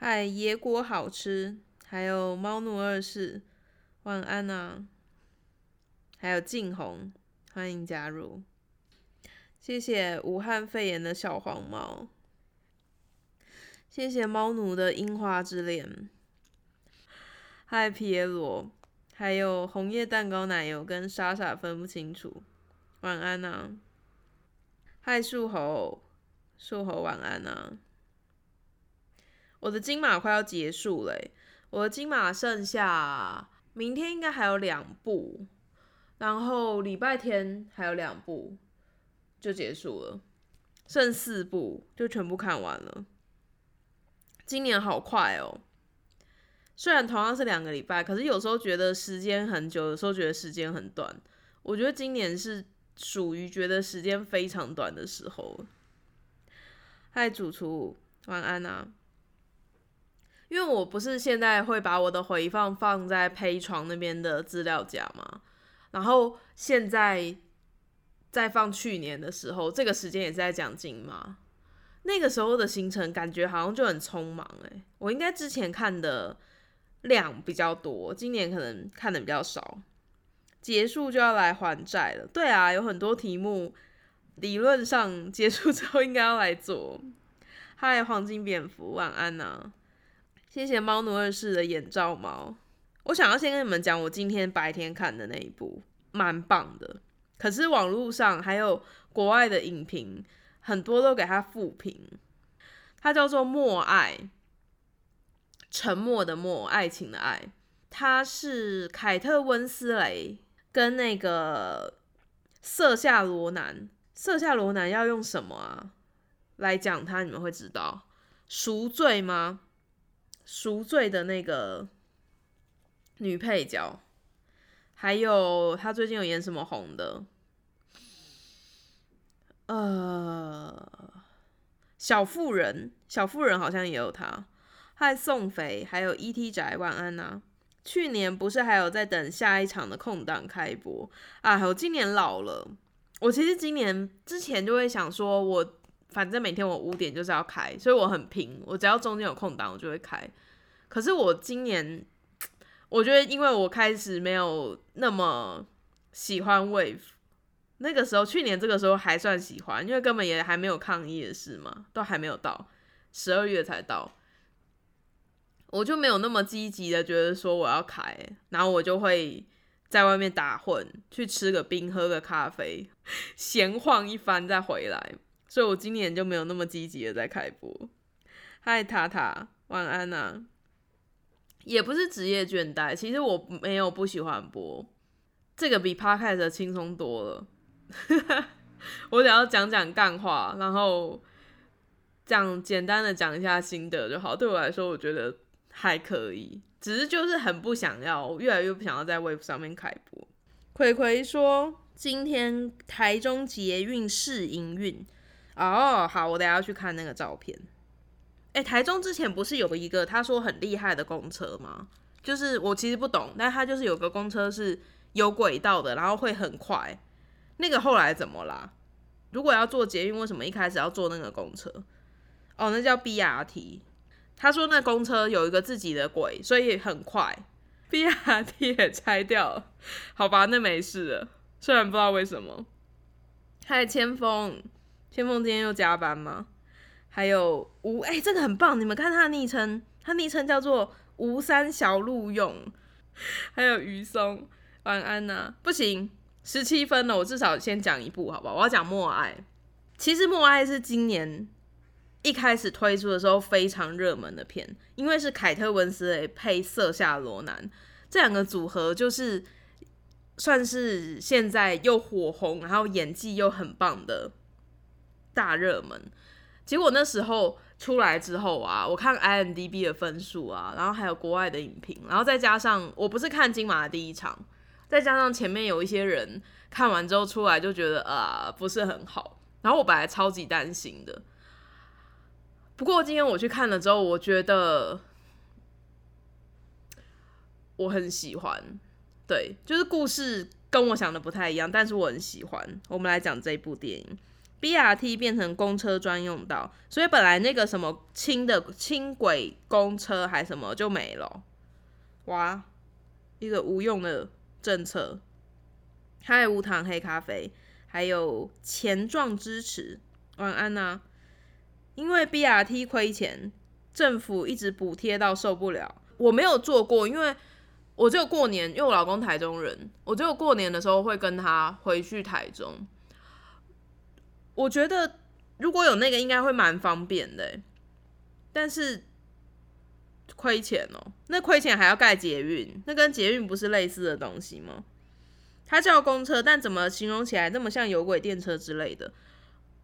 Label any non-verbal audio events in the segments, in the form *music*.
嗨，野果好吃，还有猫奴二世，晚安啊！还有静红，欢迎加入。谢谢武汉肺炎的小黄猫，谢谢猫奴的樱花之恋。嗨，皮耶罗，还有红叶蛋糕奶油跟莎莎分不清楚，晚安啊！嗨，树猴，树猴晚安啊！我的金马快要结束了，我的金马剩下明天应该还有两部，然后礼拜天还有两部就结束了，剩四部就全部看完了。今年好快哦，虽然同样是两个礼拜，可是有时候觉得时间很久，有时候觉得时间很短。我觉得今年是属于觉得时间非常短的时候。嗨，主厨，晚安啊！因为我不是现在会把我的回放放在胚床那边的资料夹嘛，然后现在在放去年的时候，这个时间也是在讲金嘛，那个时候的行程感觉好像就很匆忙诶，我应该之前看的量比较多，今年可能看的比较少。结束就要来还债了，对啊，有很多题目理论上结束之后应该要来做。嗨，黄金蝙蝠，晚安呐。谢谢猫奴二世的眼罩猫。我想要先跟你们讲，我今天白天看的那一部蛮棒的，可是网络上还有国外的影评，很多都给他负评。它叫做《默爱》，沉默的默，爱情的爱。它是凯特温斯雷跟那个瑟夏罗南。瑟夏罗南要用什么啊来讲他？你们会知道赎罪吗？赎罪的那个女配角，还有她最近有演什么红的？呃，小妇人，小妇人好像也有她。嗨，宋肥，还有 E.T. 宅，晚安呐。去年不是还有在等下一场的空档开播啊？我今年老了，我其实今年之前就会想说，我。反正每天我五点就是要开，所以我很拼。我只要中间有空档，我就会开。可是我今年，我觉得因为我开始没有那么喜欢 Wave，那个时候去年这个时候还算喜欢，因为根本也还没有抗议的事嘛，都还没有到十二月才到，我就没有那么积极的觉得说我要开，然后我就会在外面打混，去吃个冰，喝个咖啡，闲晃一番再回来。所以我今年就没有那么积极的在开播。嗨，塔塔，晚安呐。也不是职业倦怠，其实我没有不喜欢播，这个比 podcast 轻松多了。*laughs* 我只要讲讲干话，然后讲简单的讲一下心得就好。对我来说，我觉得还可以，只是就是很不想要，越来越不想要在 Web 上面开播。葵葵说，今天台中捷运试营运。哦，好，我等下要去看那个照片。哎，台中之前不是有一个他说很厉害的公车吗？就是我其实不懂，但他就是有个公车是有轨道的，然后会很快。那个后来怎么啦？如果要坐捷运，为什么一开始要坐那个公车？哦，那叫 BRT。他说那公车有一个自己的轨，所以很快。BRT 也拆掉了，好吧，那没事了。虽然不知道为什么。嗨，千峰。天凤今天又加班吗？还有吴哎，这个很棒！你们看他的昵称，他昵称叫做吴三小鹿用。还有于松，晚安呐！不行，十七分了，我至少先讲一部，好不好？我要讲《默爱》。其实《默爱》是今年一开始推出的时候非常热门的片，因为是凯特温斯雷配色夏罗南这两个组合，就是算是现在又火红，然后演技又很棒的。大热门，结果那时候出来之后啊，我看 IMDB 的分数啊，然后还有国外的影评，然后再加上我不是看金马的第一场，再加上前面有一些人看完之后出来就觉得啊不是很好，然后我本来超级担心的。不过今天我去看了之后，我觉得我很喜欢，对，就是故事跟我想的不太一样，但是我很喜欢。我们来讲这一部电影。BRT 变成公车专用道，所以本来那个什么轻的轻轨公车还什么就没了，哇，一个无用的政策。还有无糖黑咖啡，还有钱状支持，晚安呐。因为 BRT 亏钱，政府一直补贴到受不了。我没有做过，因为我只有过年，因为我老公台中人，我只有过年的时候会跟他回去台中。我觉得如果有那个，应该会蛮方便的。但是亏钱哦，那亏钱还要盖捷运，那跟捷运不是类似的东西吗？它叫公车，但怎么形容起来那么像有轨电车之类的？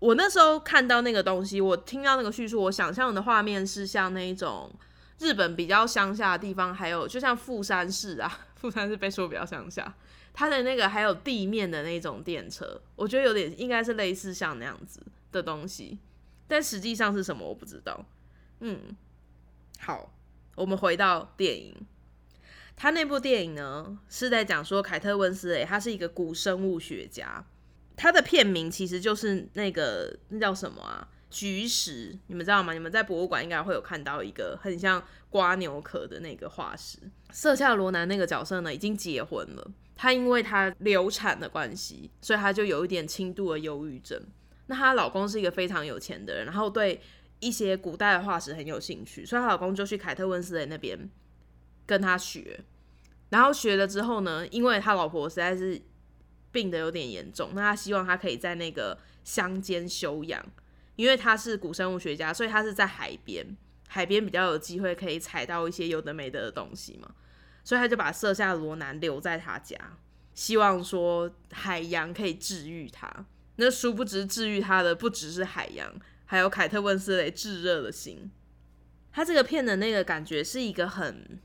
我那时候看到那个东西，我听到那个叙述，我想象的画面是像那一种日本比较乡下的地方，还有就像富山市啊，*laughs* 富山市被说比较乡下。它的那个还有地面的那种电车，我觉得有点应该是类似像那样子的东西，但实际上是什么我不知道。嗯，好，我们回到电影，他那部电影呢是在讲说凯特温斯雷他是一个古生物学家，他的片名其实就是那个那叫什么啊？菊石，你们知道吗？你们在博物馆应该会有看到一个很像瓜牛壳的那个化石。瑟夏罗南那个角色呢已经结婚了。她因为她流产的关系，所以她就有一点轻度的忧郁症。那她老公是一个非常有钱的人，然后对一些古代的化石很有兴趣，所以她老公就去凯特温斯雷那边跟她学。然后学了之后呢，因为他老婆实在是病得有点严重，那他希望他可以在那个乡间休养，因为他是古生物学家，所以他是在海边，海边比较有机会可以采到一些有的没的的东西嘛。所以他就把瑟夏罗南留在他家，希望说海洋可以治愈他。那殊不知治愈他的不只是海洋，还有凯特温斯雷炙热的心。他这个片的那个感觉是一个很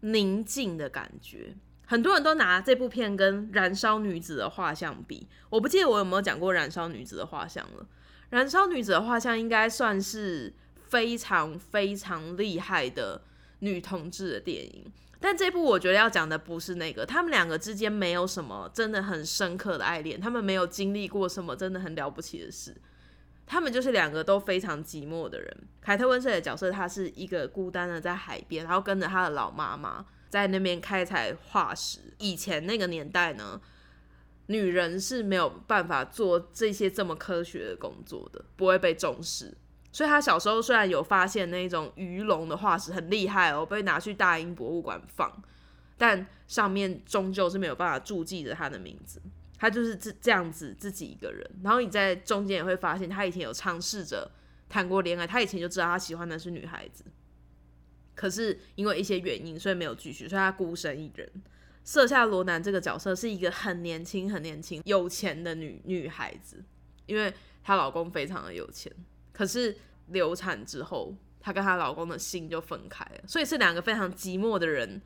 宁静的感觉。很多人都拿这部片跟《燃烧女子的画像》比，我不记得我有没有讲过《燃烧女子的画像》了。《燃烧女子的画像》应该算是非常非常厉害的女同志的电影。但这部我觉得要讲的不是那个，他们两个之间没有什么真的很深刻的爱恋，他们没有经历过什么真的很了不起的事，他们就是两个都非常寂寞的人。凯特温瑟的角色，他是一个孤单的在海边，然后跟着他的老妈妈在那边开采化石。以前那个年代呢，女人是没有办法做这些这么科学的工作的，不会被重视。所以他小时候虽然有发现那种鱼龙的化石很厉害哦，被拿去大英博物馆放，但上面终究是没有办法注记着他的名字。他就是这这样子自己一个人。然后你在中间也会发现，他以前有尝试着谈过恋爱，他以前就知道他喜欢的是女孩子，可是因为一些原因，所以没有继续，所以他孤身一人。瑟夏罗南这个角色是一个很年轻、很年轻、有钱的女女孩子，因为她老公非常的有钱。可是流产之后，她跟她老公的心就分开了，所以是两个非常寂寞的人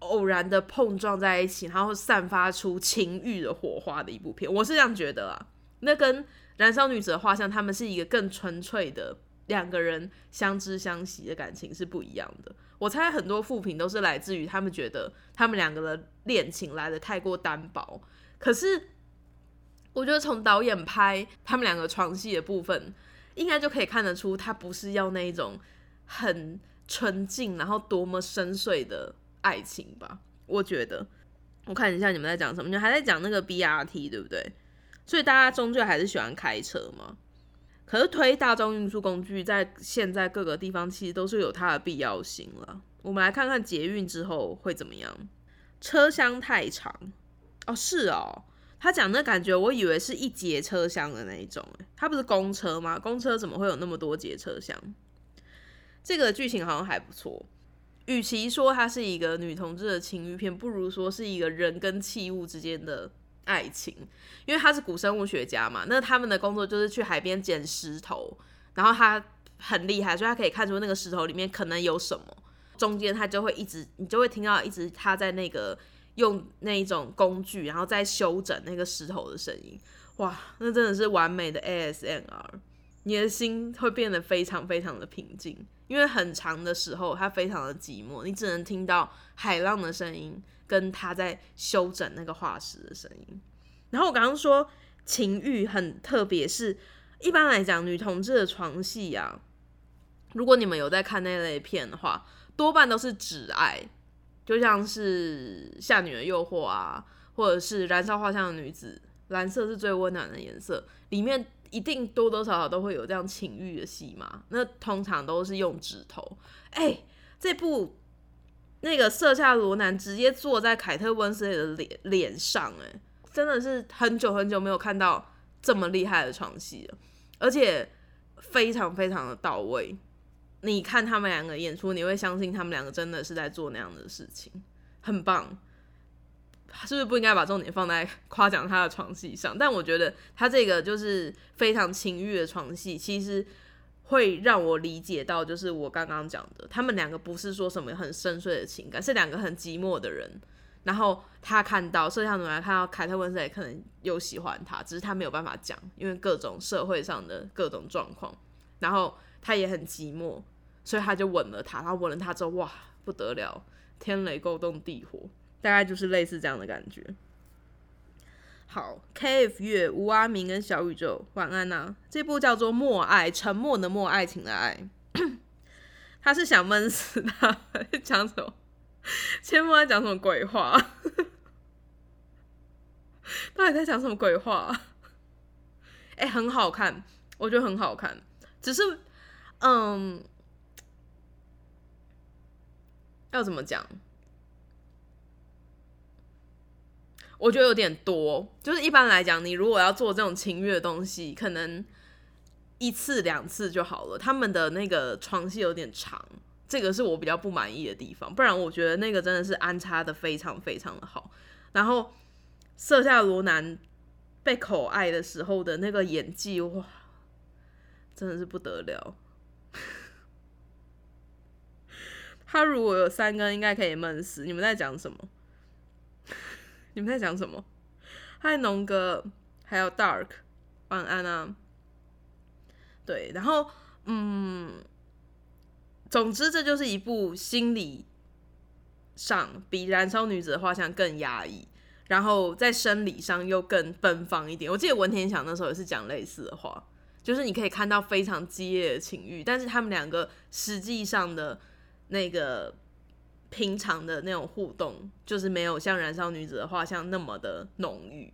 偶然的碰撞在一起，然后散发出情欲的火花的一部片。我是这样觉得啊，那跟《燃烧女子的画像》他们是一个更纯粹的两个人相知相惜的感情是不一样的。我猜很多负评都是来自于他们觉得他们两个的恋情来的太过单薄。可是我觉得从导演拍他们两个床戏的部分。应该就可以看得出，他不是要那一种很纯净，然后多么深邃的爱情吧？我觉得，我看一下你们在讲什么，你还在讲那个 BRT 对不对？所以大家终究还是喜欢开车嘛。可是推大众运输工具在现在各个地方其实都是有它的必要性了。我们来看看捷运之后会怎么样？车厢太长哦，是哦。他讲那感觉，我以为是一节车厢的那一种，哎，它不是公车吗？公车怎么会有那么多节车厢？这个剧情好像还不错。与其说它是一个女同志的情欲片，不如说是一个人跟器物之间的爱情。因为他是古生物学家嘛，那他们的工作就是去海边捡石头，然后他很厉害，所以他可以看出那个石头里面可能有什么。中间他就会一直，你就会听到一直他在那个。用那一种工具，然后再修整那个石头的声音，哇，那真的是完美的 ASMR，你的心会变得非常非常的平静，因为很长的时候它非常的寂寞，你只能听到海浪的声音跟他在修整那个化石的声音。然后我刚刚说情欲很特别，是一般来讲女同志的床戏啊，如果你们有在看那类片的话，多半都是只爱，就像是《夏女的诱惑》啊，或者是《燃烧画像的女子》，蓝色是最温暖的颜色，里面一定多多少少都会有这样情欲的戏嘛。那通常都是用指头，哎，这部。那个色下罗南直接坐在凯特温斯莱的脸脸上，哎，真的是很久很久没有看到这么厉害的床戏了，而且非常非常的到位。你看他们两个演出，你会相信他们两个真的是在做那样的事情，很棒。是不是不应该把重点放在夸奖他的床戏上？但我觉得他这个就是非常情欲的床戏，其实。会让我理解到，就是我刚刚讲的，他们两个不是说什么很深邃的情感，是两个很寂寞的人。然后他看到摄像头来看到凯特温斯莱可能又喜欢他，只是他没有办法讲，因为各种社会上的各种状况。然后他也很寂寞，所以他就吻了他。他吻了他之后，哇，不得了，天雷勾动地火，大概就是类似这样的感觉。好，K F 月吴阿明跟小宇宙晚安呐。这部叫做《默爱》，沉默的默，爱情的爱。*coughs* 他是想闷死他，讲什么？千莫在讲什么鬼话？*laughs* 到底在讲什么鬼话？哎，很好看，我觉得很好看。只是，嗯，要怎么讲？我觉得有点多，就是一般来讲，你如果要做这种情欲的东西，可能一次两次就好了。他们的那个床戏有点长，这个是我比较不满意的地方。不然我觉得那个真的是安插的非常非常的好。然后色下罗南被口爱的时候的那个演技，哇，真的是不得了。他如果有三根，应该可以闷死。你们在讲什么？*laughs* 你们在讲什么？嗨，农哥，还有 Dark，晚安啊。对，然后，嗯，总之这就是一部心理上比《燃烧女子的画像》更压抑，然后在生理上又更奔放一点。我记得文天祥那时候也是讲类似的话，就是你可以看到非常激烈的情欲，但是他们两个实际上的那个。平常的那种互动，就是没有像《燃烧女子的画像》那么的浓郁。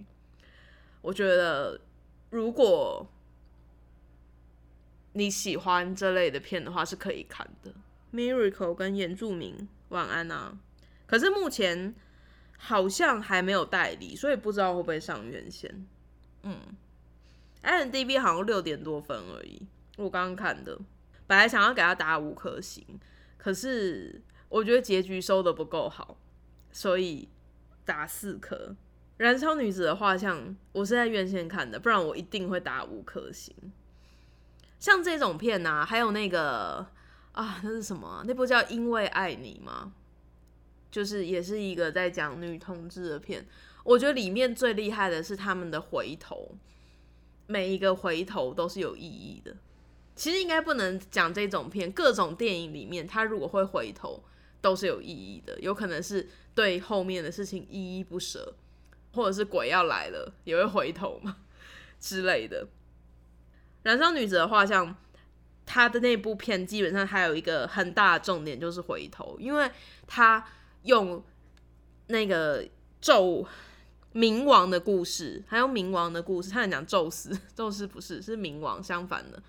我觉得，如果你喜欢这类的片的话，是可以看的。Miracle 跟原住民晚安啊！可是目前好像还没有代理，所以不知道会不会上院线。嗯，NDB 好像六点多分而已，我刚刚看的。本来想要给他打五颗星，可是。我觉得结局收的不够好，所以打四颗。燃烧女子的画像，我是在院线看的，不然我一定会打五颗星。像这种片啊，还有那个啊，那是什么？那部叫《因为爱你》吗？就是也是一个在讲女同志的片。我觉得里面最厉害的是他们的回头，每一个回头都是有意义的。其实应该不能讲这种片，各种电影里面，他如果会回头。都是有意义的，有可能是对后面的事情依依不舍，或者是鬼要来了也会回头嘛 *laughs* 之类的。燃烧女子的画像，他的那部片基本上还有一个很大的重点就是回头，因为他用那个宙冥王的故事，还有冥王的故事，他在讲宙斯，*laughs* 宙斯不是是冥王，相反的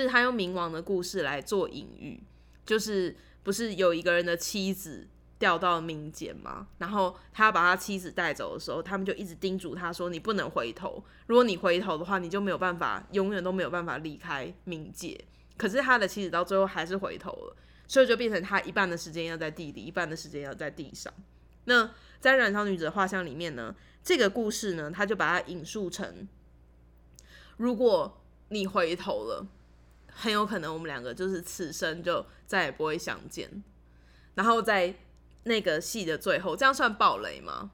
是他用冥王的故事来做隐喻，就是。不是有一个人的妻子掉到冥间吗？然后他把他妻子带走的时候，他们就一直叮嘱他说：“你不能回头，如果你回头的话，你就没有办法，永远都没有办法离开冥界。”可是他的妻子到最后还是回头了，所以就变成他一半的时间要在地里，一半的时间要在地上。那在《燃烧女子的画像》里面呢，这个故事呢，他就把它引述成：如果你回头了。很有可能我们两个就是此生就再也不会相见。然后在那个戏的最后，这样算暴雷吗？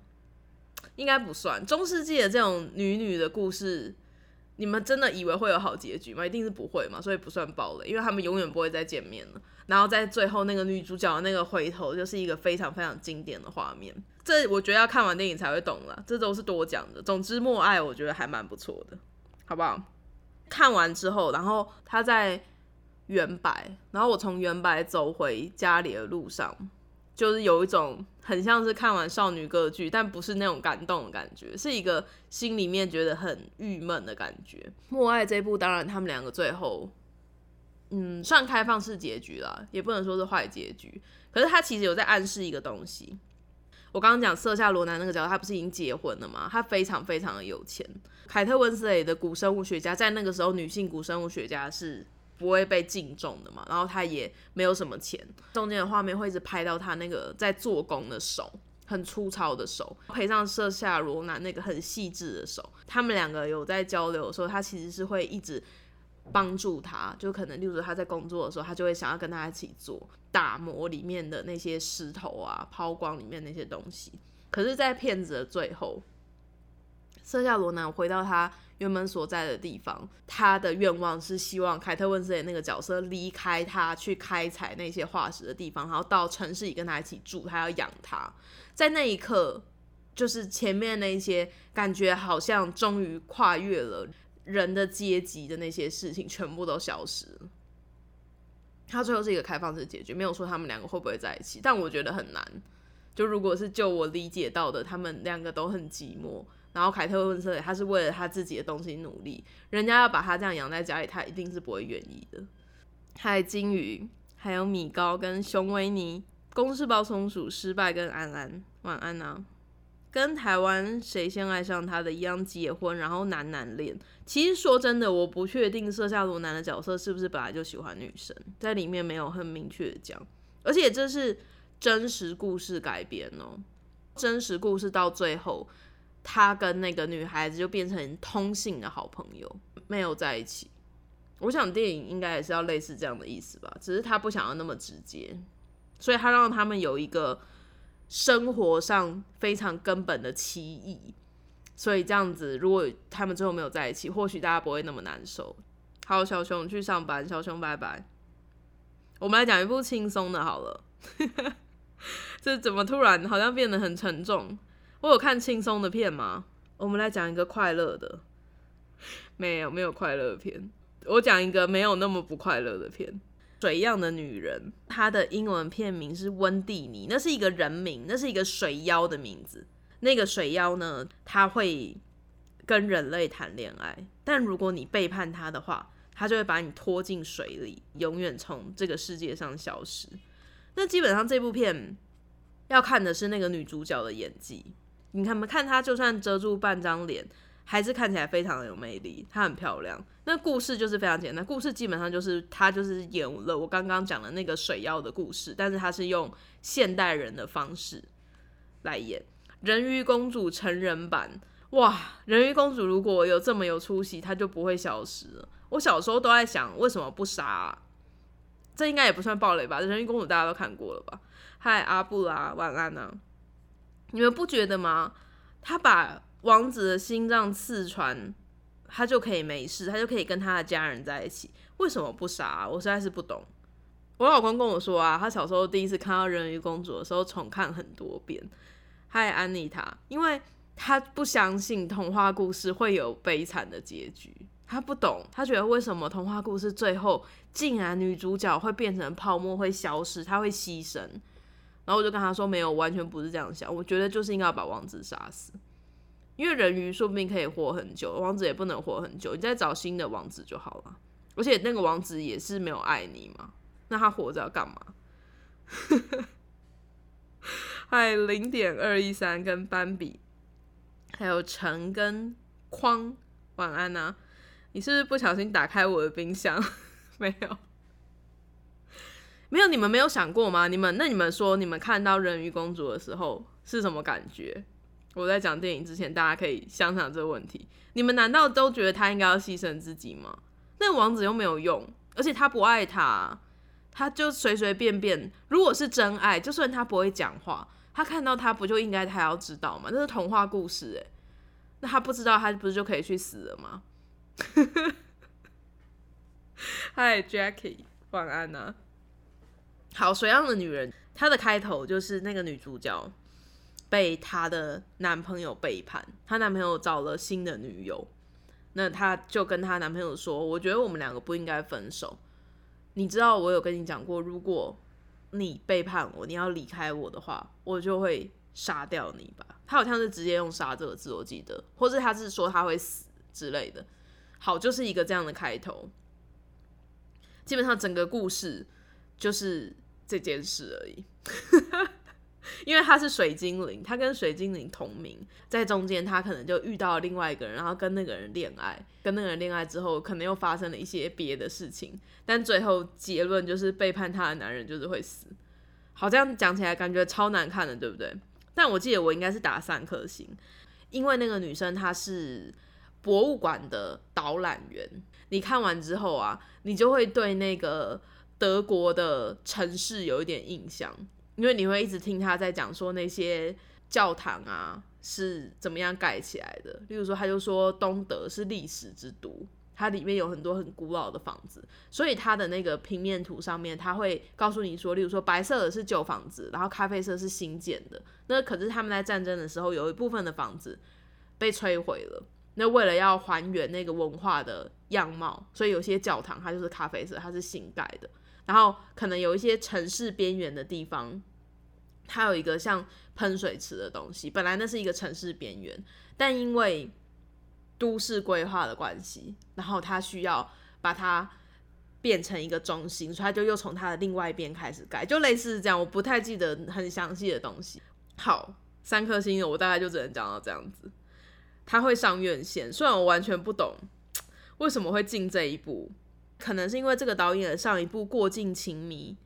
应该不算。中世纪的这种女女的故事，你们真的以为会有好结局吗？一定是不会嘛，所以不算暴雷，因为他们永远不会再见面了。然后在最后那个女主角的那个回头，就是一个非常非常经典的画面。这我觉得要看完电影才会懂了，这都是多讲的。总之，默爱我觉得还蛮不错的，好不好？看完之后，然后他在原白，然后我从原白走回家里的路上，就是有一种很像是看完少女歌剧，但不是那种感动的感觉，是一个心里面觉得很郁闷的感觉。默爱这部，当然他们两个最后，嗯，算开放式结局了，也不能说是坏结局。可是他其实有在暗示一个东西。我刚刚讲瑟夏罗南那个角色，他不是已经结婚了吗？他非常非常的有钱。凯特温斯雷的古生物学家，在那个时候，女性古生物学家是不会被敬重的嘛。然后他也没有什么钱。中间的画面会一直拍到他那个在做工的手，很粗糙的手，配上瑟夏罗南那个很细致的手。他们两个有在交流的时候，他其实是会一直帮助他，就可能例如他在工作的时候，他就会想要跟他一起做。打磨里面的那些石头啊，抛光里面那些东西。可是，在片子的最后，瑟夏罗南回到他原本所在的地方，他的愿望是希望凯特温斯莱那个角色离开他，去开采那些化石的地方，然后到城市里跟他一起住，他要养他。在那一刻，就是前面那些感觉好像终于跨越了人的阶级的那些事情，全部都消失了。他最后是一个开放式结局，没有说他们两个会不会在一起，但我觉得很难。就如果是就我理解到的，他们两个都很寂寞。然后凯特温斯莱他是为了他自己的东西努力，人家要把他这样养在家里，他一定是不会愿意的。还有金鱼，还有米高跟熊维尼，公式包松鼠失败跟安安晚安啊。跟台湾谁先爱上他的一样结婚，然后男男恋。其实说真的，我不确定色下罗男的角色是不是本来就喜欢女生，在里面没有很明确的讲。而且这是真实故事改编哦，真实故事到最后，他跟那个女孩子就变成通信的好朋友，没有在一起。我想电影应该也是要类似这样的意思吧，只是他不想要那么直接，所以他让他们有一个。生活上非常根本的歧义，所以这样子，如果他们最后没有在一起，或许大家不会那么难受。好，小熊去上班，小熊拜拜。我们来讲一部轻松的，好了。*laughs* 这怎么突然好像变得很沉重？我有看轻松的片吗？我们来讲一个快乐的。没有，没有快乐片。我讲一个没有那么不快乐的片。水样的女人，她的英文片名是温蒂尼，那是一个人名，那是一个水妖的名字。那个水妖呢，她会跟人类谈恋爱，但如果你背叛她的话，她就会把你拖进水里，永远从这个世界上消失。那基本上这部片要看的是那个女主角的演技，你看没看她，就算遮住半张脸。还是看起来非常的有魅力，她很漂亮。那故事就是非常简单，故事基本上就是她就是演了我刚刚讲的那个水妖的故事，但是她是用现代人的方式来演人鱼公主成人版。哇，人鱼公主如果有这么有出息，她就不会消失了。我小时候都在想，为什么不杀？这应该也不算暴雷吧？人鱼公主大家都看过了吧？嗨，阿布拉，晚安啊！你们不觉得吗？他把王子的心脏刺穿，他就可以没事，他就可以跟他的家人在一起。为什么不杀？我实在是不懂。我老公跟我说啊，他小时候第一次看到人鱼公主的时候，重看很多遍。还安妮塔，因为他不相信童话故事会有悲惨的结局，他不懂，他觉得为什么童话故事最后竟然女主角会变成泡沫，会消失，她会牺牲。然后我就跟他说，没有，完全不是这样想。我觉得就是应该要把王子杀死。因为人鱼说不定可以活很久，王子也不能活很久，你再找新的王子就好了。而且那个王子也是没有爱你嘛，那他活着要干嘛？*laughs* 嗨，零点二一三跟斑比，还有陈跟框，晚安呐。你是不是不小心打开我的冰箱？*laughs* 没有，没有，你们没有想过吗？你们那你们说，你们看到人鱼公主的时候是什么感觉？我在讲电影之前，大家可以想想这个问题：你们难道都觉得他应该要牺牲自己吗？那王子又没有用，而且他不爱他，他就随随便便。如果是真爱，就算他不会讲话，他看到他不就应该他要知道吗？那是童话故事诶。那他不知道，他不是就可以去死了吗？*laughs* 嗨，Jackie，晚安呐。好，水样的女人，她的开头就是那个女主角。被她的男朋友背叛，她男朋友找了新的女友，那她就跟她男朋友说：“我觉得我们两个不应该分手。你知道我有跟你讲过，如果你背叛我，你要离开我的话，我就会杀掉你吧。”他好像是直接用“杀”这个字，我记得，或是他是说他会死之类的。好，就是一个这样的开头。基本上整个故事就是这件事而已。*laughs* 因为他是水精灵，他跟水精灵同名，在中间他可能就遇到另外一个人，然后跟那个人恋爱，跟那个人恋爱之后，可能又发生了一些别的事情，但最后结论就是背叛他的男人就是会死。好，这样讲起来感觉超难看的，对不对？但我记得我应该是打三颗星，因为那个女生她是博物馆的导览员，你看完之后啊，你就会对那个德国的城市有一点印象。因为你会一直听他在讲说那些教堂啊是怎么样盖起来的，例如说他就说东德是历史之都，它里面有很多很古老的房子，所以它的那个平面图上面他会告诉你说，例如说白色的是旧房子，然后咖啡色是新建的。那可是他们在战争的时候有一部分的房子被摧毁了，那为了要还原那个文化的样貌，所以有些教堂它就是咖啡色，它是新盖的。然后可能有一些城市边缘的地方，它有一个像喷水池的东西。本来那是一个城市边缘，但因为都市规划的关系，然后它需要把它变成一个中心，所以他就又从它的另外一边开始改，就类似这样。我不太记得很详细的东西。好，三颗星的我大概就只能讲到这样子。他会上院线，虽然我完全不懂 *tsk* 为什么会进这一步。可能是因为这个导演的上一部《过境情迷》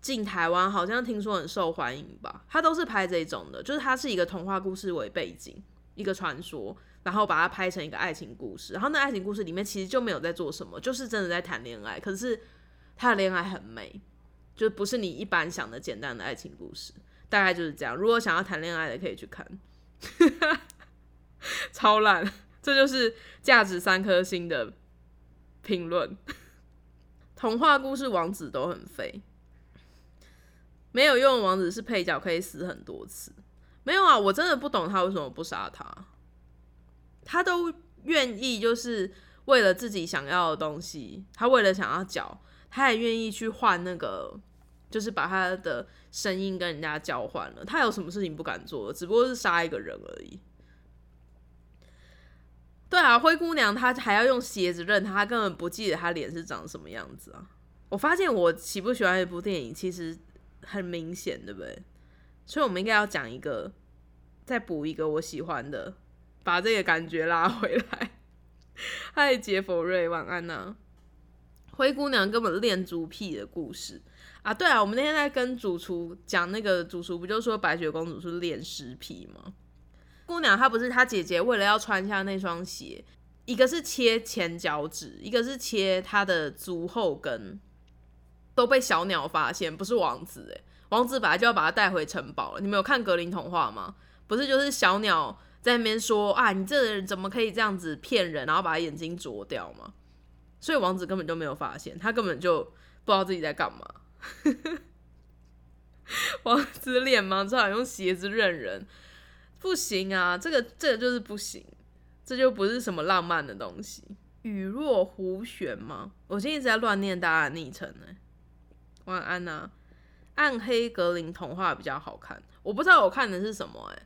进台湾，好像听说很受欢迎吧？他都是拍这种的，就是他是一个童话故事为背景，一个传说，然后把它拍成一个爱情故事。然后那爱情故事里面其实就没有在做什么，就是真的在谈恋爱。可是他的恋爱很美，就不是你一般想的简单的爱情故事。大概就是这样。如果想要谈恋爱的，可以去看。*laughs* 超烂，这就是价值三颗星的。评论，*laughs* 童话故事王子都很废，没有用王子是配角，可以死很多次。没有啊，我真的不懂他为什么不杀他，他都愿意就是为了自己想要的东西，他为了想要脚，他也愿意去换那个，就是把他的声音跟人家交换了。他有什么事情不敢做？只不过是杀一个人而已。对啊，灰姑娘她还要用鞋子认她，根本不记得她脸是长什么样子啊！我发现我喜不喜欢一部电影其实很明显，对不对？所以我们应该要讲一个，再补一个我喜欢的，把这个感觉拉回来。*laughs* 嗨，杰佛瑞，晚安呐！灰姑娘根本恋足癖的故事啊！对啊，我们那天在跟主厨讲，那个主厨不就说白雪公主是恋尸癖吗？姑娘，她不是她姐姐，为了要穿下那双鞋，一个是切前脚趾，一个是切她的足后跟，都被小鸟发现，不是王子诶，王子本来就要把她带回城堡了。你们有看格林童话吗？不是，就是小鸟在那边说啊，你这人怎么可以这样子骗人，然后把眼睛啄掉吗？所以王子根本就没有发现，他根本就不知道自己在干嘛。*laughs* 王子脸盲，只好用鞋子认人。不行啊，这个这个就是不行，这就不是什么浪漫的东西。雨若胡旋吗？我今天一直在乱念大家的昵称呢。晚安呐，暗黑格林童话比较好看，我不知道我看的是什么哎，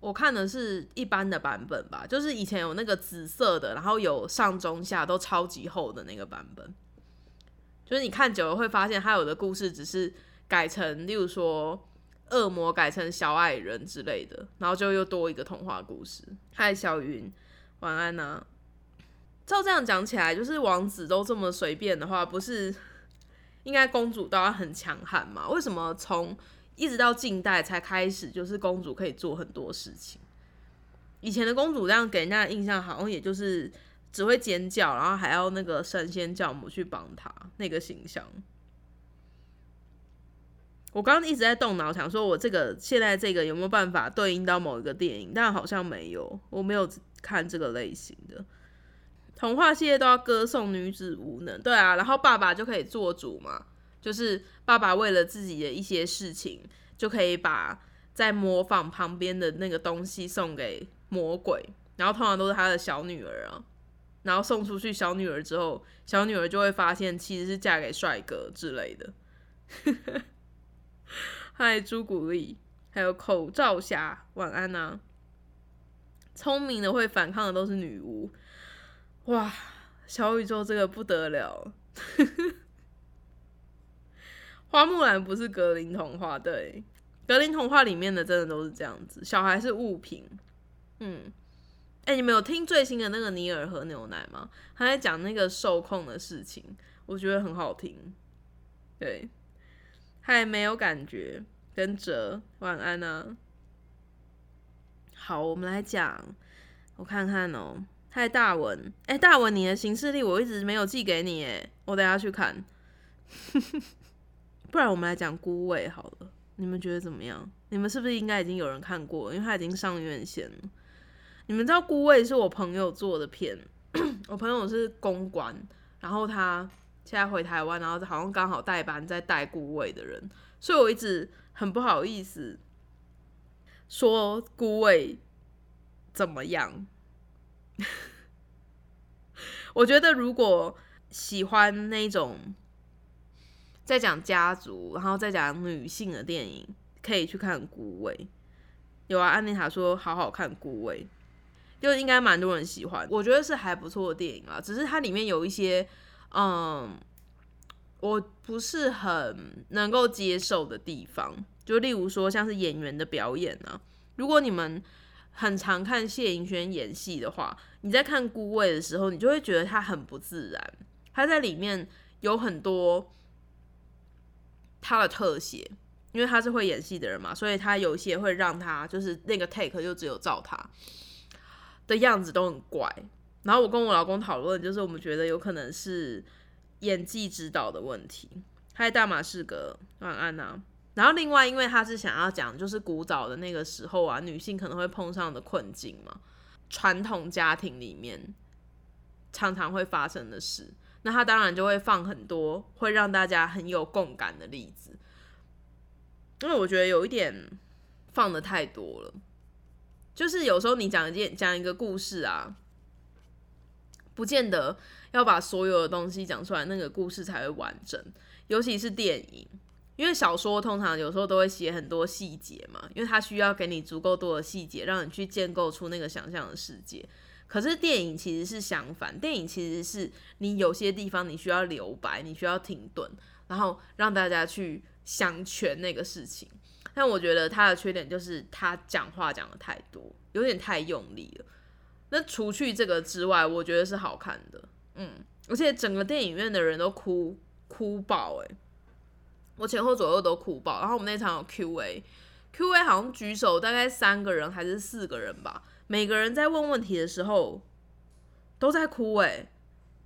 我看的是一般的版本吧，就是以前有那个紫色的，然后有上中下都超级厚的那个版本。就是你看久了会发现，它有的故事只是改成，例如说。恶魔改成小矮人之类的，然后就又多一个童话故事。嗨，小云，晚安呐。照这样讲起来，就是王子都这么随便的话，不是应该公主都要很强悍吗？为什么从一直到近代才开始，就是公主可以做很多事情？以前的公主这样给人家的印象，好像也就是只会尖叫，然后还要那个神仙教母去帮她那个形象。我刚刚一直在动脑，想说我这个现在这个有没有办法对应到某一个电影，但好像没有，我没有看这个类型的童话系列都要歌颂女子无能，对啊，然后爸爸就可以做主嘛，就是爸爸为了自己的一些事情，就可以把在模仿旁边的那个东西送给魔鬼，然后通常都是他的小女儿啊，然后送出去小女儿之后，小女儿就会发现其实是嫁给帅哥之类的。*laughs* 嗨，朱古力，还有口罩侠，晚安呐。聪明的会反抗的都是女巫，哇，小宇宙这个不得了。*laughs* 花木兰不是格林童话，对，格林童话里面的真的都是这样子，小孩是物品。嗯，哎，你们有听最新的那个尼尔喝牛奶吗？他在讲那个受控的事情，我觉得很好听。对，还没有感觉。跟哲，晚安啊。好，我们来讲，我看看哦。嗨，大文，哎，大文，你的行事历我一直没有寄给你，哎，我等下去看。*laughs* 不然我们来讲孤味好了，你们觉得怎么样？你们是不是应该已经有人看过？因为他已经上院线了。你们知道孤味是我朋友做的片，*clears throat* 我朋友是公关，然后他现在回台湾，然后好像刚好代班在带孤味的人，所以我一直。很不好意思，说孤味怎么样？*laughs* 我觉得如果喜欢那种在讲家族，然后再讲女性的电影，可以去看孤味。有啊，安妮塔说好好看孤味，就应该蛮多人喜欢。我觉得是还不错的电影啊，只是它里面有一些嗯。我不是很能够接受的地方，就例如说像是演员的表演啊。如果你们很常看谢盈萱演戏的话，你在看《孤味》的时候，你就会觉得他很不自然。他在里面有很多他的特写，因为他是会演戏的人嘛，所以他有些会让他就是那个 take 就只有照他的样子都很怪。然后我跟我老公讨论，就是我们觉得有可能是。演技指导的问题。嗨，大马士革，晚安呐。然后另外，因为他是想要讲，就是古早的那个时候啊，女性可能会碰上的困境嘛，传统家庭里面常常会发生的事。那他当然就会放很多会让大家很有共感的例子。因为我觉得有一点放的太多了，就是有时候你讲一件讲一个故事啊，不见得。要把所有的东西讲出来，那个故事才会完整。尤其是电影，因为小说通常有时候都会写很多细节嘛，因为它需要给你足够多的细节，让你去建构出那个想象的世界。可是电影其实是相反，电影其实是你有些地方你需要留白，你需要停顿，然后让大家去想全那个事情。但我觉得他的缺点就是他讲话讲的太多，有点太用力了。那除去这个之外，我觉得是好看的。嗯，而且整个电影院的人都哭哭爆哎，我前后左右都哭爆。然后我们那场有 Q&A，Q&A 好像举手大概三个人还是四个人吧，每个人在问问题的时候都在哭哎，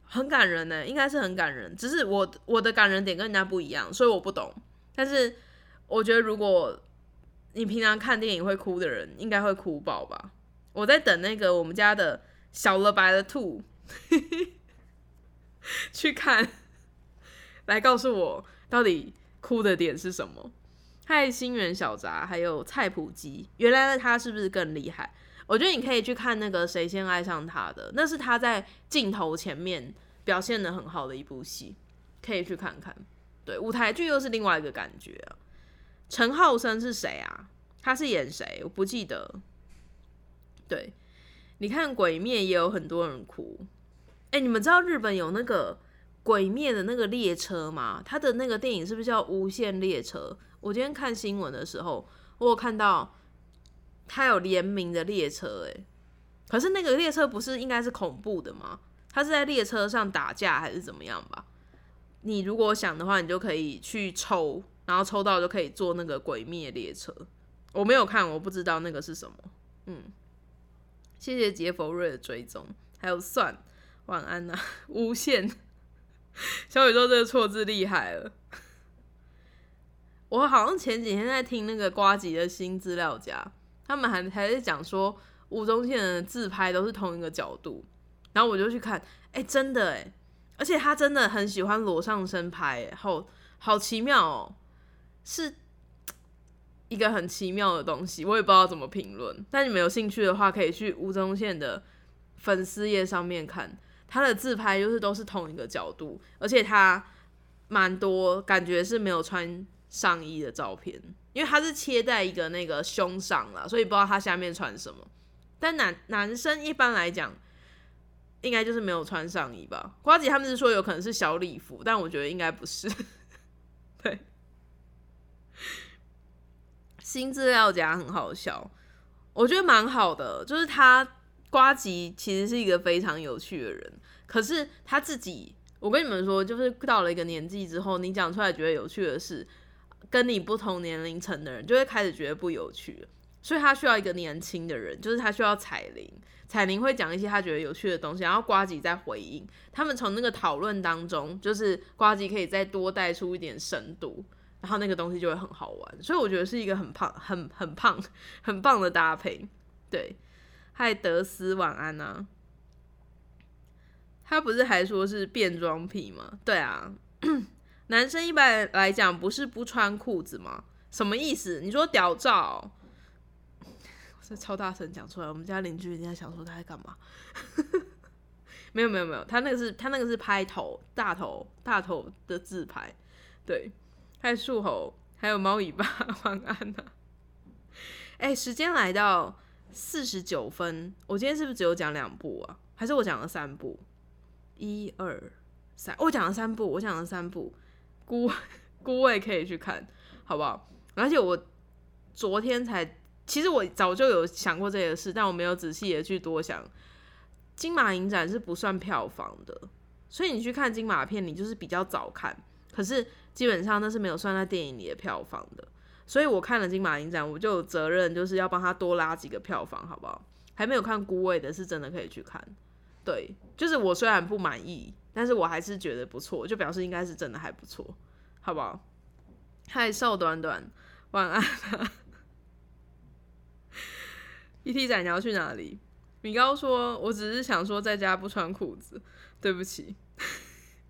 很感人呢，应该是很感人。只是我我的感人点跟人家不一样，所以我不懂。但是我觉得如果你平常看电影会哭的人，应该会哭爆吧。我在等那个我们家的小了白的兔。*laughs* 去看，来告诉我到底哭的点是什么？嗨，星源小杂，还有蔡普基，原来他是不是更厉害？我觉得你可以去看那个《谁先爱上他》的，那是他在镜头前面表现的很好的一部戏，可以去看看。对，舞台剧又是另外一个感觉啊。陈浩生是谁啊？他是演谁？我不记得。对，你看《鬼灭》也有很多人哭。哎，你们知道日本有那个鬼灭的那个列车吗？他的那个电影是不是叫《无限列车》？我今天看新闻的时候，我有看到他有联名的列车。哎，可是那个列车不是应该是恐怖的吗？他是在列车上打架还是怎么样吧？你如果想的话，你就可以去抽，然后抽到就可以坐那个鬼灭列车。我没有看，我不知道那个是什么。嗯，谢谢杰佛瑞的追踪，还有算。晚安呐，*laughs* 无限小宇宙这个错字厉害了。我好像前几天在听那个瓜吉的新资料夹，他们还还在讲说吴宗宪的自拍都是同一个角度，然后我就去看，哎，真的哎，而且他真的很喜欢裸上身拍，好好奇妙哦，是一个很奇妙的东西，我也不知道怎么评论。但你们有兴趣的话，可以去吴宗宪的粉丝页上面看他的自拍，就是都是同一个角度，而且他蛮多感觉是没有穿上衣的照片，因为他是切在一个那个胸上了，所以不知道他下面穿什么。但男男生一般来讲，应该就是没有穿上衣吧？瓜姐他们是说有可能是小礼服，但我觉得应该不是。对，新资料夹很好笑，我觉得蛮好的。就是他瓜吉其实是一个非常有趣的人，可是他自己，我跟你们说，就是到了一个年纪之后，你讲出来觉得有趣的事，跟你不同年龄层的人就会开始觉得不有趣。所以他需要一个年轻的人，就是他需要彩铃，彩铃会讲一些他觉得有趣的东西，然后瓜吉在回应。他们从那个讨论当中，就是瓜吉可以再多带出一点深度，然后那个东西就会很好玩。所以我觉得是一个很胖、很很胖、很棒的搭配。对，嗨德斯，晚安啊！他不是还说是变装癖吗？对啊，*clears throat* 男生一般来讲不是不穿裤子吗？什么意思？你说屌照？*laughs* 超大声讲出来，我们家邻居一定在想说他在干嘛？*laughs* 没有没有没有，他那个是他那个是拍头大头大头的自拍，对，还有树猴，还有猫尾巴，*laughs* 晚安呐。哎，时间来到四十九分，我今天是不是只有讲两部啊？还是我讲了三部？一二三，我讲了三部，我讲了三部，孤 *laughs* 孤位可以去看，好不好？而且我昨天才。其实我早就有想过这个事，但我没有仔细的去多想。金马影展是不算票房的，所以你去看金马片，你就是比较早看。可是基本上那是没有算在电影里的票房的，所以我看了金马影展，我就有责任就是要帮他多拉几个票房，好不好？还没有看孤味的，是真的可以去看。对，就是我虽然不满意，但是我还是觉得不错，就表示应该是真的还不错，好不好？嗨，瘦短短，晚安。E T 仔，你要去哪里？*laughs* 米高说：“我只是想说，在家不穿裤子。”对不起。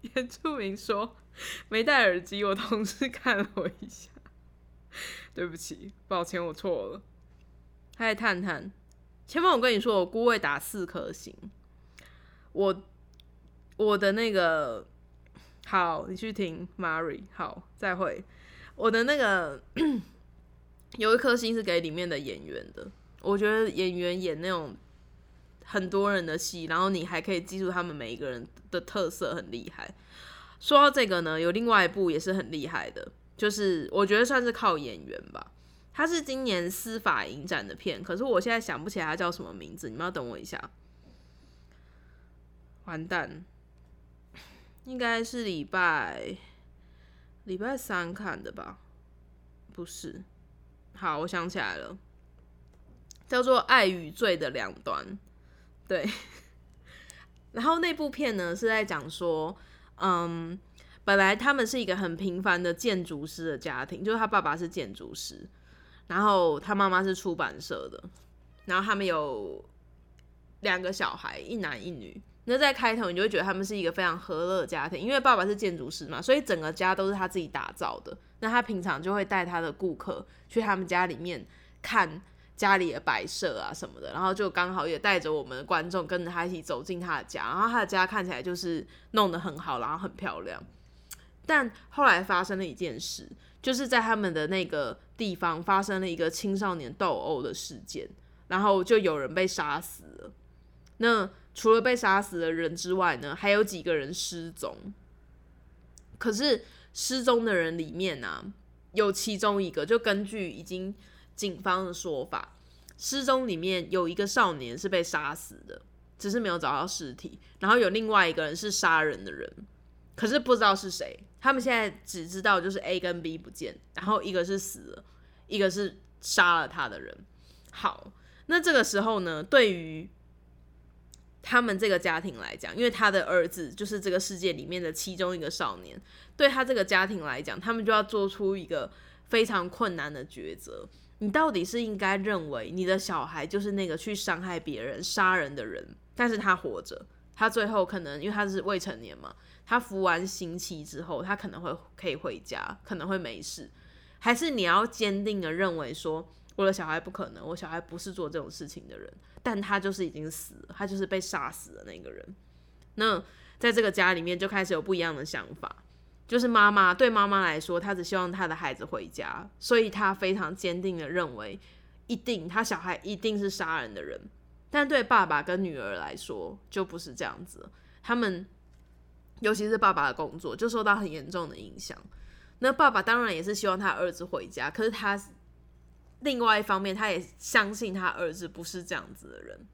原住民说：“没戴耳机。”我同事看了我一下。对不起，抱歉，我错了。嗨，探探，前面我跟你说，我孤位打四颗星。我我的那个好，你去听 Mary。好，再会。我的那个有一颗星是给里面的演员的。我觉得演员演那种很多人的戏，然后你还可以记住他们每一个人的特色，很厉害。说到这个呢，有另外一部也是很厉害的，就是我觉得算是靠演员吧。它是今年司法影展的片，可是我现在想不起来它叫什么名字，你们要等我一下。完蛋，应该是礼拜礼拜三看的吧？不是，好，我想起来了。叫做《爱与罪的两端》，对。*laughs* 然后那部片呢是在讲说，嗯，本来他们是一个很平凡的建筑师的家庭，就是他爸爸是建筑师，然后他妈妈是出版社的，然后他们有两个小孩，一男一女。那在开头你就会觉得他们是一个非常和乐的家庭，因为爸爸是建筑师嘛，所以整个家都是他自己打造的。那他平常就会带他的顾客去他们家里面看。家里的摆设啊什么的，然后就刚好也带着我们的观众跟着他一起走进他的家，然后他的家看起来就是弄得很好，然后很漂亮。但后来发生了一件事，就是在他们的那个地方发生了一个青少年斗殴的事件，然后就有人被杀死了。那除了被杀死的人之外呢，还有几个人失踪。可是失踪的人里面呢，有其中一个，就根据已经。警方的说法，失踪里面有一个少年是被杀死的，只是没有找到尸体。然后有另外一个人是杀人的人，可是不知道是谁。他们现在只知道就是 A 跟 B 不见，然后一个是死了，一个是杀了他的人。好，那这个时候呢，对于他们这个家庭来讲，因为他的儿子就是这个世界里面的其中一个少年，对他这个家庭来讲，他们就要做出一个非常困难的抉择。你到底是应该认为你的小孩就是那个去伤害别人、杀人的人，但是他活着，他最后可能因为他是未成年嘛，他服完刑期之后，他可能会可以回家，可能会没事，还是你要坚定的认为说，我的小孩不可能，我小孩不是做这种事情的人，但他就是已经死了，他就是被杀死的那个人。那在这个家里面就开始有不一样的想法，就是妈妈对妈妈来说，她只希望她的孩子回家，所以她非常坚定的认为，一定他小孩一定是杀人的人。但对爸爸跟女儿来说就不是这样子，他们尤其是爸爸的工作就受到很严重的影响。那爸爸当然也是希望他儿子回家，可是他另外一方面他也相信他儿子不是这样子的人。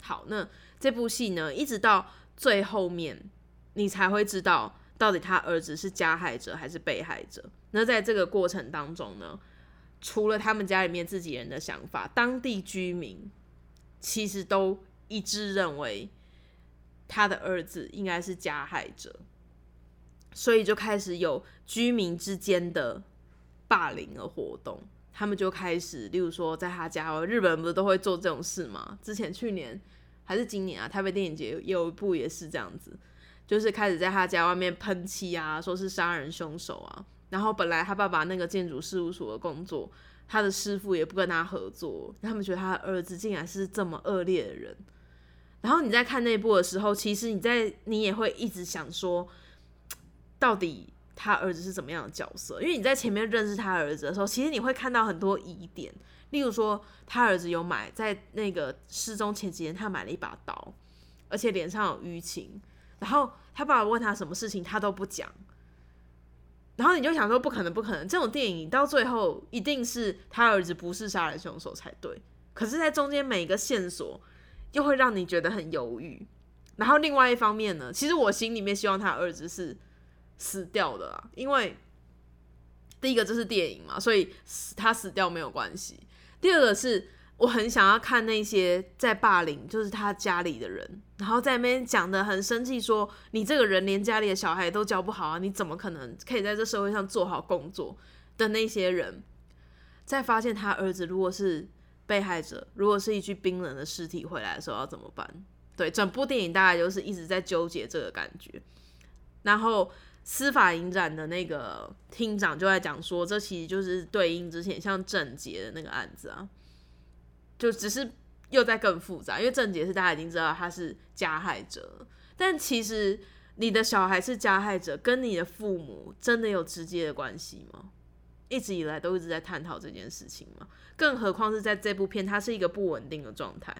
好，那这部戏呢，一直到。最后面，你才会知道到底他儿子是加害者还是被害者。那在这个过程当中呢，除了他们家里面自己人的想法，当地居民其实都一致认为他的儿子应该是加害者，所以就开始有居民之间的霸凌的活动。他们就开始，例如说在他家哦，日本不是都会做这种事吗？之前去年。还是今年啊，台北电影节有一部也是这样子，就是开始在他家外面喷漆啊，说是杀人凶手啊。然后本来他爸爸那个建筑事务所的工作，他的师傅也不跟他合作，他们觉得他儿子竟然是这么恶劣的人。然后你在看那部的时候，其实你在你也会一直想说，到底他儿子是怎么样的角色？因为你在前面认识他儿子的时候，其实你会看到很多疑点。例如说，他儿子有买在那个失踪前几天，他买了一把刀，而且脸上有淤青。然后他爸爸问他什么事情，他都不讲。然后你就想说，不可能，不可能！这种电影到最后一定是他儿子不是杀人凶手才对。可是，在中间每一个线索又会让你觉得很犹豫。然后另外一方面呢，其实我心里面希望他儿子是死掉的啦，因为第一个这是电影嘛，所以他死掉没有关系。第二个是我很想要看那些在霸凌，就是他家里的人，然后在那边讲的很生气，说你这个人连家里的小孩都教不好啊，你怎么可能可以在这社会上做好工作的那些人，在发现他儿子如果是被害者，如果是一具冰冷的尸体回来的时候要怎么办？对，整部电影大概就是一直在纠结这个感觉，然后。司法影展的那个厅长就在讲说，这其实就是对应之前像郑杰的那个案子啊，就只是又在更复杂，因为郑杰是大家已经知道他是加害者，但其实你的小孩是加害者，跟你的父母真的有直接的关系吗？一直以来都一直在探讨这件事情嘛，更何况是在这部片，它是一个不稳定的状态，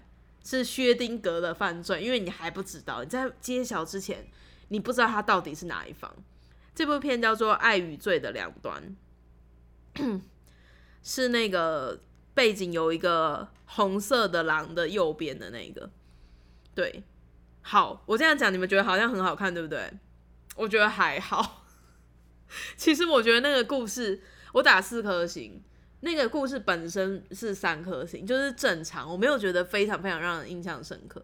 是薛丁格的犯罪，因为你还不知道，你在揭晓之前，你不知道他到底是哪一方。这部片叫做《爱与罪的两端》，*clears throat* 是那个背景有一个红色的狼的右边的那个。对，好，我这样讲你们觉得好像很好看，对不对？我觉得还好。*laughs* 其实我觉得那个故事，我打四颗星，那个故事本身是三颗星，就是正常，我没有觉得非常非常让人印象深刻。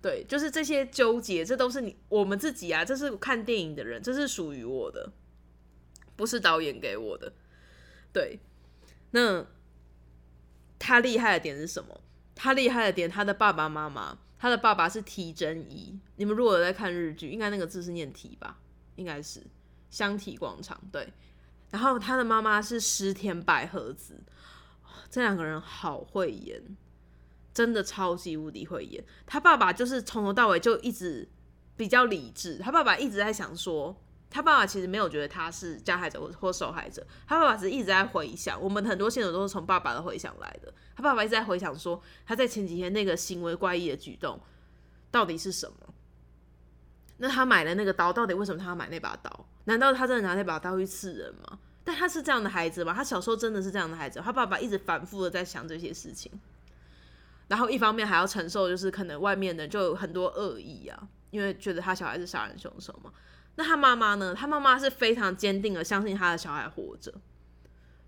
对，就是这些纠结，这都是你我们自己啊，这是看电影的人，这是属于我的，不是导演给我的。对，那他厉害的点是什么？他厉害的点，他的爸爸妈妈，他的爸爸是提真一。你们如果有在看日剧，应该那个字是念提吧？应该是香体广场。对，然后他的妈妈是石田百合子，这两个人好会演。真的超级无敌会演，他爸爸就是从头到尾就一直比较理智。他爸爸一直在想说，他爸爸其实没有觉得他是加害者或或受害者，他爸爸是一直在回想。我们很多线索都是从爸爸的回想来的。他爸爸一直在回想说，他在前几天那个行为怪异的举动到底是什么？那他买的那个刀到底为什么他要买那把刀？难道他真的拿那把刀去刺人吗？但他是这样的孩子吗？他小时候真的是这样的孩子？他爸爸一直反复的在想这些事情。然后一方面还要承受，就是可能外面的就有很多恶意啊，因为觉得他小孩是杀人凶手嘛。那他妈妈呢？他妈妈是非常坚定的相信他的小孩活着。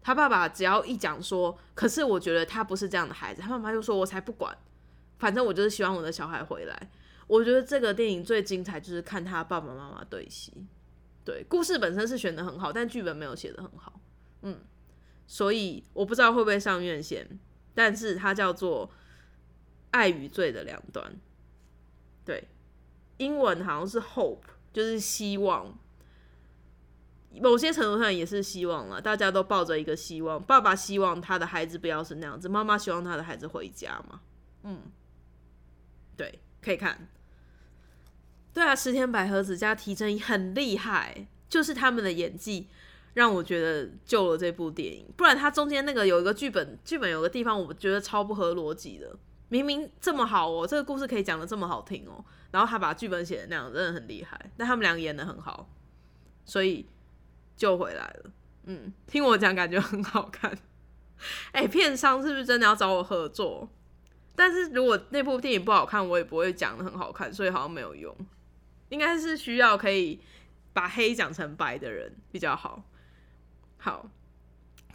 他爸爸只要一讲说，可是我觉得他不是这样的孩子，他妈妈就说：“我才不管，反正我就是希望我的小孩回来。”我觉得这个电影最精彩就是看他爸爸妈妈对戏，对故事本身是选的很好，但剧本没有写的很好。嗯，所以我不知道会不会上院线，但是它叫做。爱与罪的两端，对，英文好像是 hope，就是希望。某些程度上也是希望了，大家都抱着一个希望，爸爸希望他的孩子不要是那样子，妈妈希望他的孩子回家嘛。嗯，对，可以看。对啊，石田百合子加提真很厉害，就是他们的演技让我觉得救了这部电影。不然他中间那个有一个剧本，剧本有个地方我觉得超不合逻辑的。明明这么好哦，这个故事可以讲的这么好听哦，然后他把剧本写的那样，真的很厉害。但他们两个演的很好，所以救回来了。嗯，听我讲，感觉很好看。哎，片商是不是真的要找我合作？但是如果那部电影不好看，我也不会讲的很好看，所以好像没有用。应该是需要可以把黑讲成白的人比较好。好，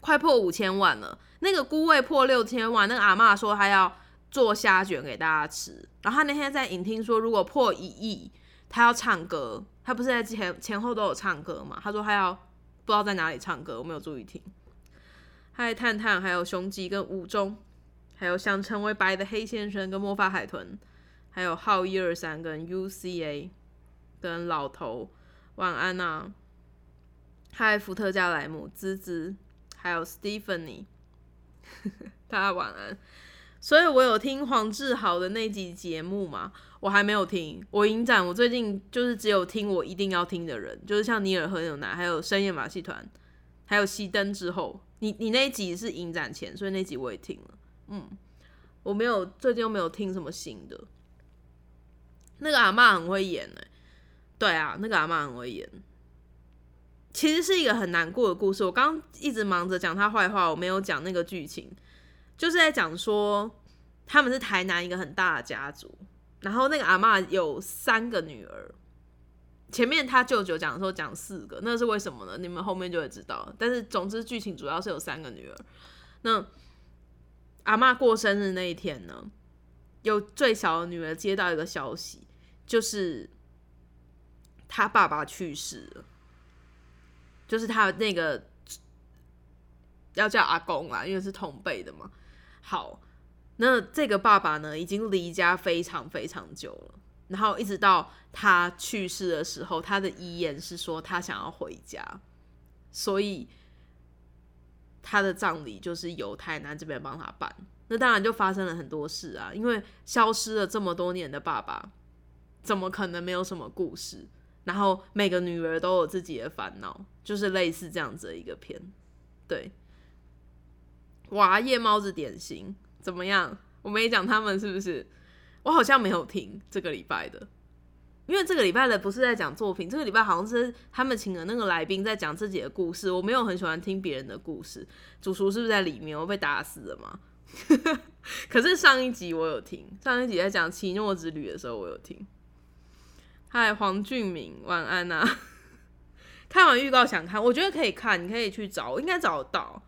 快破五千万了。那个孤位破六千万，那个阿妈说她要做虾卷给大家吃。然后他那天在影厅说，如果破一亿，他要唱歌。他不是在前前后都有唱歌嘛？他说他要不知道在哪里唱歌，我没有注意听。还有探探，还有雄鸡跟五中，还有想成为白的黑先生跟魔法海豚，还有号一二三跟 UCA。跟老头晚安呐，嗨，福特加莱姆滋滋，还有 Stephanie，*laughs* 大家晚安。所以我有听黄志豪的那集节目嘛？我还没有听。我影展，我最近就是只有听我一定要听的人，就是像尼尔和牛奶，还有深夜马戏团，还有熄灯之后。你你那一集是影展前，所以那集我也听了。嗯，我没有最近又没有听什么新的。那个阿妈很会演哎。对啊，那个阿妈很会演，其实是一个很难过的故事。我刚刚一直忙着讲他坏话，我没有讲那个剧情，就是在讲说他们是台南一个很大的家族，然后那个阿妈有三个女儿。前面他舅舅讲的时候讲四个，那是为什么呢？你们后面就会知道。但是总之剧情主要是有三个女儿。那阿妈过生日那一天呢，有最小的女儿接到一个消息，就是。他爸爸去世了，就是他那个要叫阿公啦，因为是同辈的嘛。好，那这个爸爸呢，已经离家非常非常久了，然后一直到他去世的时候，他的遗言是说他想要回家，所以他的葬礼就是由台南这边帮他办。那当然就发生了很多事啊，因为消失了这么多年的爸爸，怎么可能没有什么故事？然后每个女儿都有自己的烦恼，就是类似这样子的一个片，对。哇，夜猫子点心怎么样？我没讲他们是不是？我好像没有听这个礼拜的，因为这个礼拜的不是在讲作品，这个礼拜好像是他们请的那个来宾在讲自己的故事。我没有很喜欢听别人的故事。主厨是不是在里面？我被打死了吗？*laughs* 可是上一集我有听，上一集在讲奇诺之旅的时候我有听。嗨，黄俊明，晚安呐！*laughs* 看完预告想看，我觉得可以看，你可以去找，应该找得到。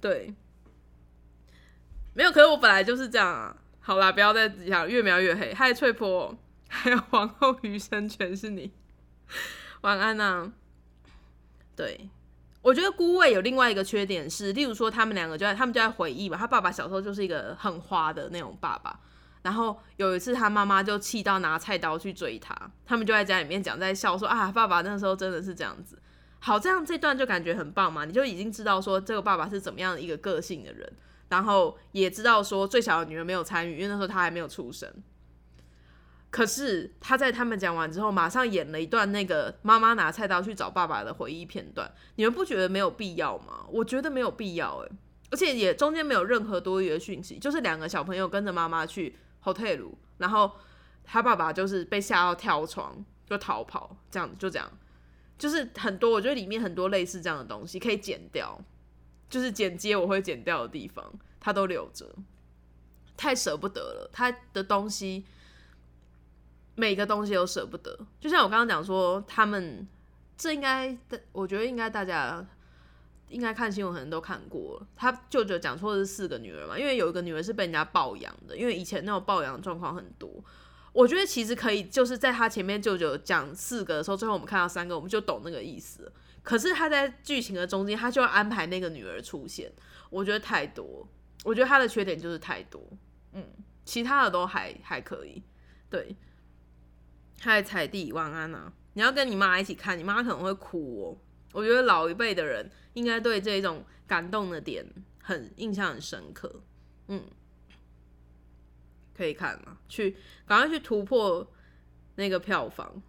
对，没有，可是我本来就是这样啊。好啦，不要再讲，越描越黑。嗨，翠婆，*laughs* 还有皇后余生全是你，晚安呐。对，我觉得孤位有另外一个缺点是，例如说他们两个就在，他们就在回忆吧。他爸爸小时候就是一个很花的那种爸爸。然后有一次，他妈妈就气到拿菜刀去追他，他们就在家里面讲，在笑说啊，爸爸那时候真的是这样子。好，这样这段就感觉很棒嘛，你就已经知道说这个爸爸是怎么样一个个性的人，然后也知道说最小的女儿没有参与，因为那时候他还没有出生。可是他在他们讲完之后，马上演了一段那个妈妈拿菜刀去找爸爸的回忆片段，你们不觉得没有必要吗？我觉得没有必要诶，而且也中间没有任何多余的讯息，就是两个小朋友跟着妈妈去。hotel，然后他爸爸就是被吓到跳床就逃跑，这样就这样，就是很多我觉得里面很多类似这样的东西可以剪掉，就是剪接我会剪掉的地方，他都留着，太舍不得了，他的东西每个东西都舍不得，就像我刚刚讲说，他们这应该，我觉得应该大家。应该看新闻可能都看过了，他舅舅讲错是四个女儿嘛，因为有一个女儿是被人家抱养的，因为以前那种抱养状况很多。我觉得其实可以，就是在他前面舅舅讲四个的时候，最后我们看到三个，我们就懂那个意思。可是他在剧情的中间，他就要安排那个女儿出现，我觉得太多。我觉得他的缺点就是太多，嗯，其他的都还还可以。对，嗨，彩弟晚安啊！你要跟你妈一起看，你妈可能会哭哦。我觉得老一辈的人应该对这种感动的点很印象很深刻。嗯，可以看嘛，去赶快去突破那个票房。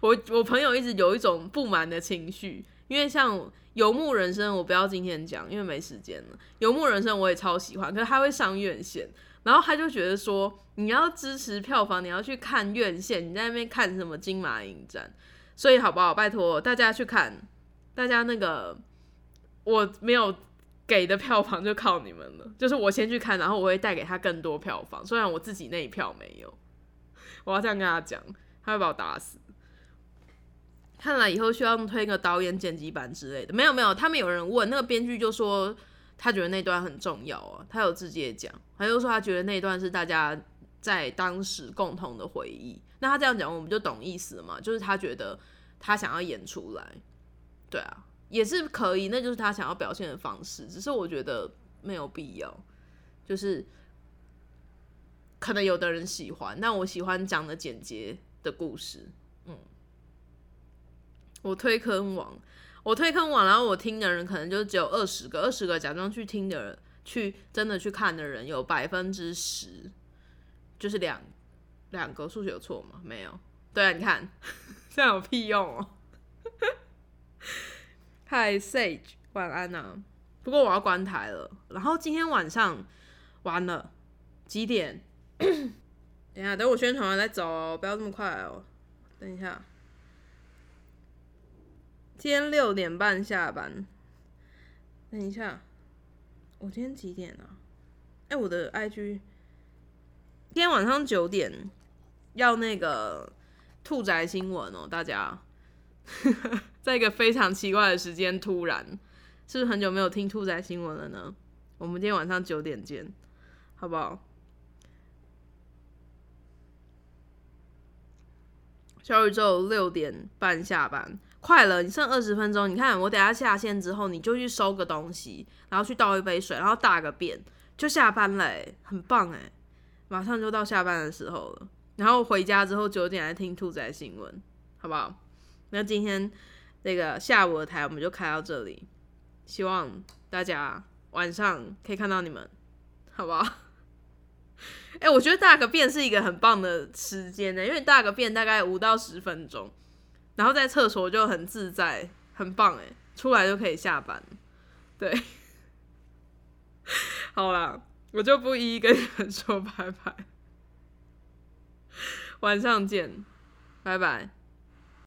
我我朋友一直有一种不满的情绪，因为像《游牧人生》，我不要今天讲，因为没时间了。《游牧人生》我也超喜欢，可是他会上院线，然后他就觉得说，你要支持票房，你要去看院线，你在那边看什么金马影展？所以好不好？拜托大家去看，大家那个我没有给的票房就靠你们了，就是我先去看，然后我会带给他更多票房，虽然我自己那一票没有。我要这样跟他讲，他会把我打死。看来以后需要推个导演剪辑版之类的。没有没有，他们有人问那个编剧就说他觉得那段很重要啊，他有直接讲，他就说他觉得那段是大家在当时共同的回忆。那他这样讲，我们就懂意思了嘛？就是他觉得他想要演出来，对啊，也是可以，那就是他想要表现的方式。只是我觉得没有必要，就是可能有的人喜欢，但我喜欢讲的简洁的故事。嗯。我推坑网，我推坑网，然后我听的人可能就只有二十个，二十个假装去听的人，去真的去看的人有百分之十，就是两两个数学有错吗？没有，对啊，你看 *laughs* 这样有屁用哦。Hi Sage，晚安呐。不过我要关台了，然后今天晚上完了几点？*coughs* 等一下，等我宣传完再走哦，不要这么快哦。等一下。今天六点半下班。等一下，我今天几点啊？哎，我的 IG 今天晚上九点要那个兔宅新闻哦，大家，*laughs* 在一个非常奇怪的时间，突然是不是很久没有听兔宅新闻了呢？我们今天晚上九点见，好不好？小宇宙六点半下班。快了，你剩二十分钟。你看，我等下下线之后，你就去收个东西，然后去倒一杯水，然后大个便，就下班了，很棒哎！马上就到下班的时候了。然后回家之后九点来听兔仔新闻，好不好？那今天那个下午的台我们就开到这里，希望大家晚上可以看到你们，好不好？哎，*laughs* 我觉得大个便是一个很棒的时间呢，因为大个便大概五到十分钟。然后在厕所就很自在，很棒哎！出来就可以下班，对，*laughs* 好啦，我就不一一跟你们说拜拜，*laughs* 晚上见，拜拜。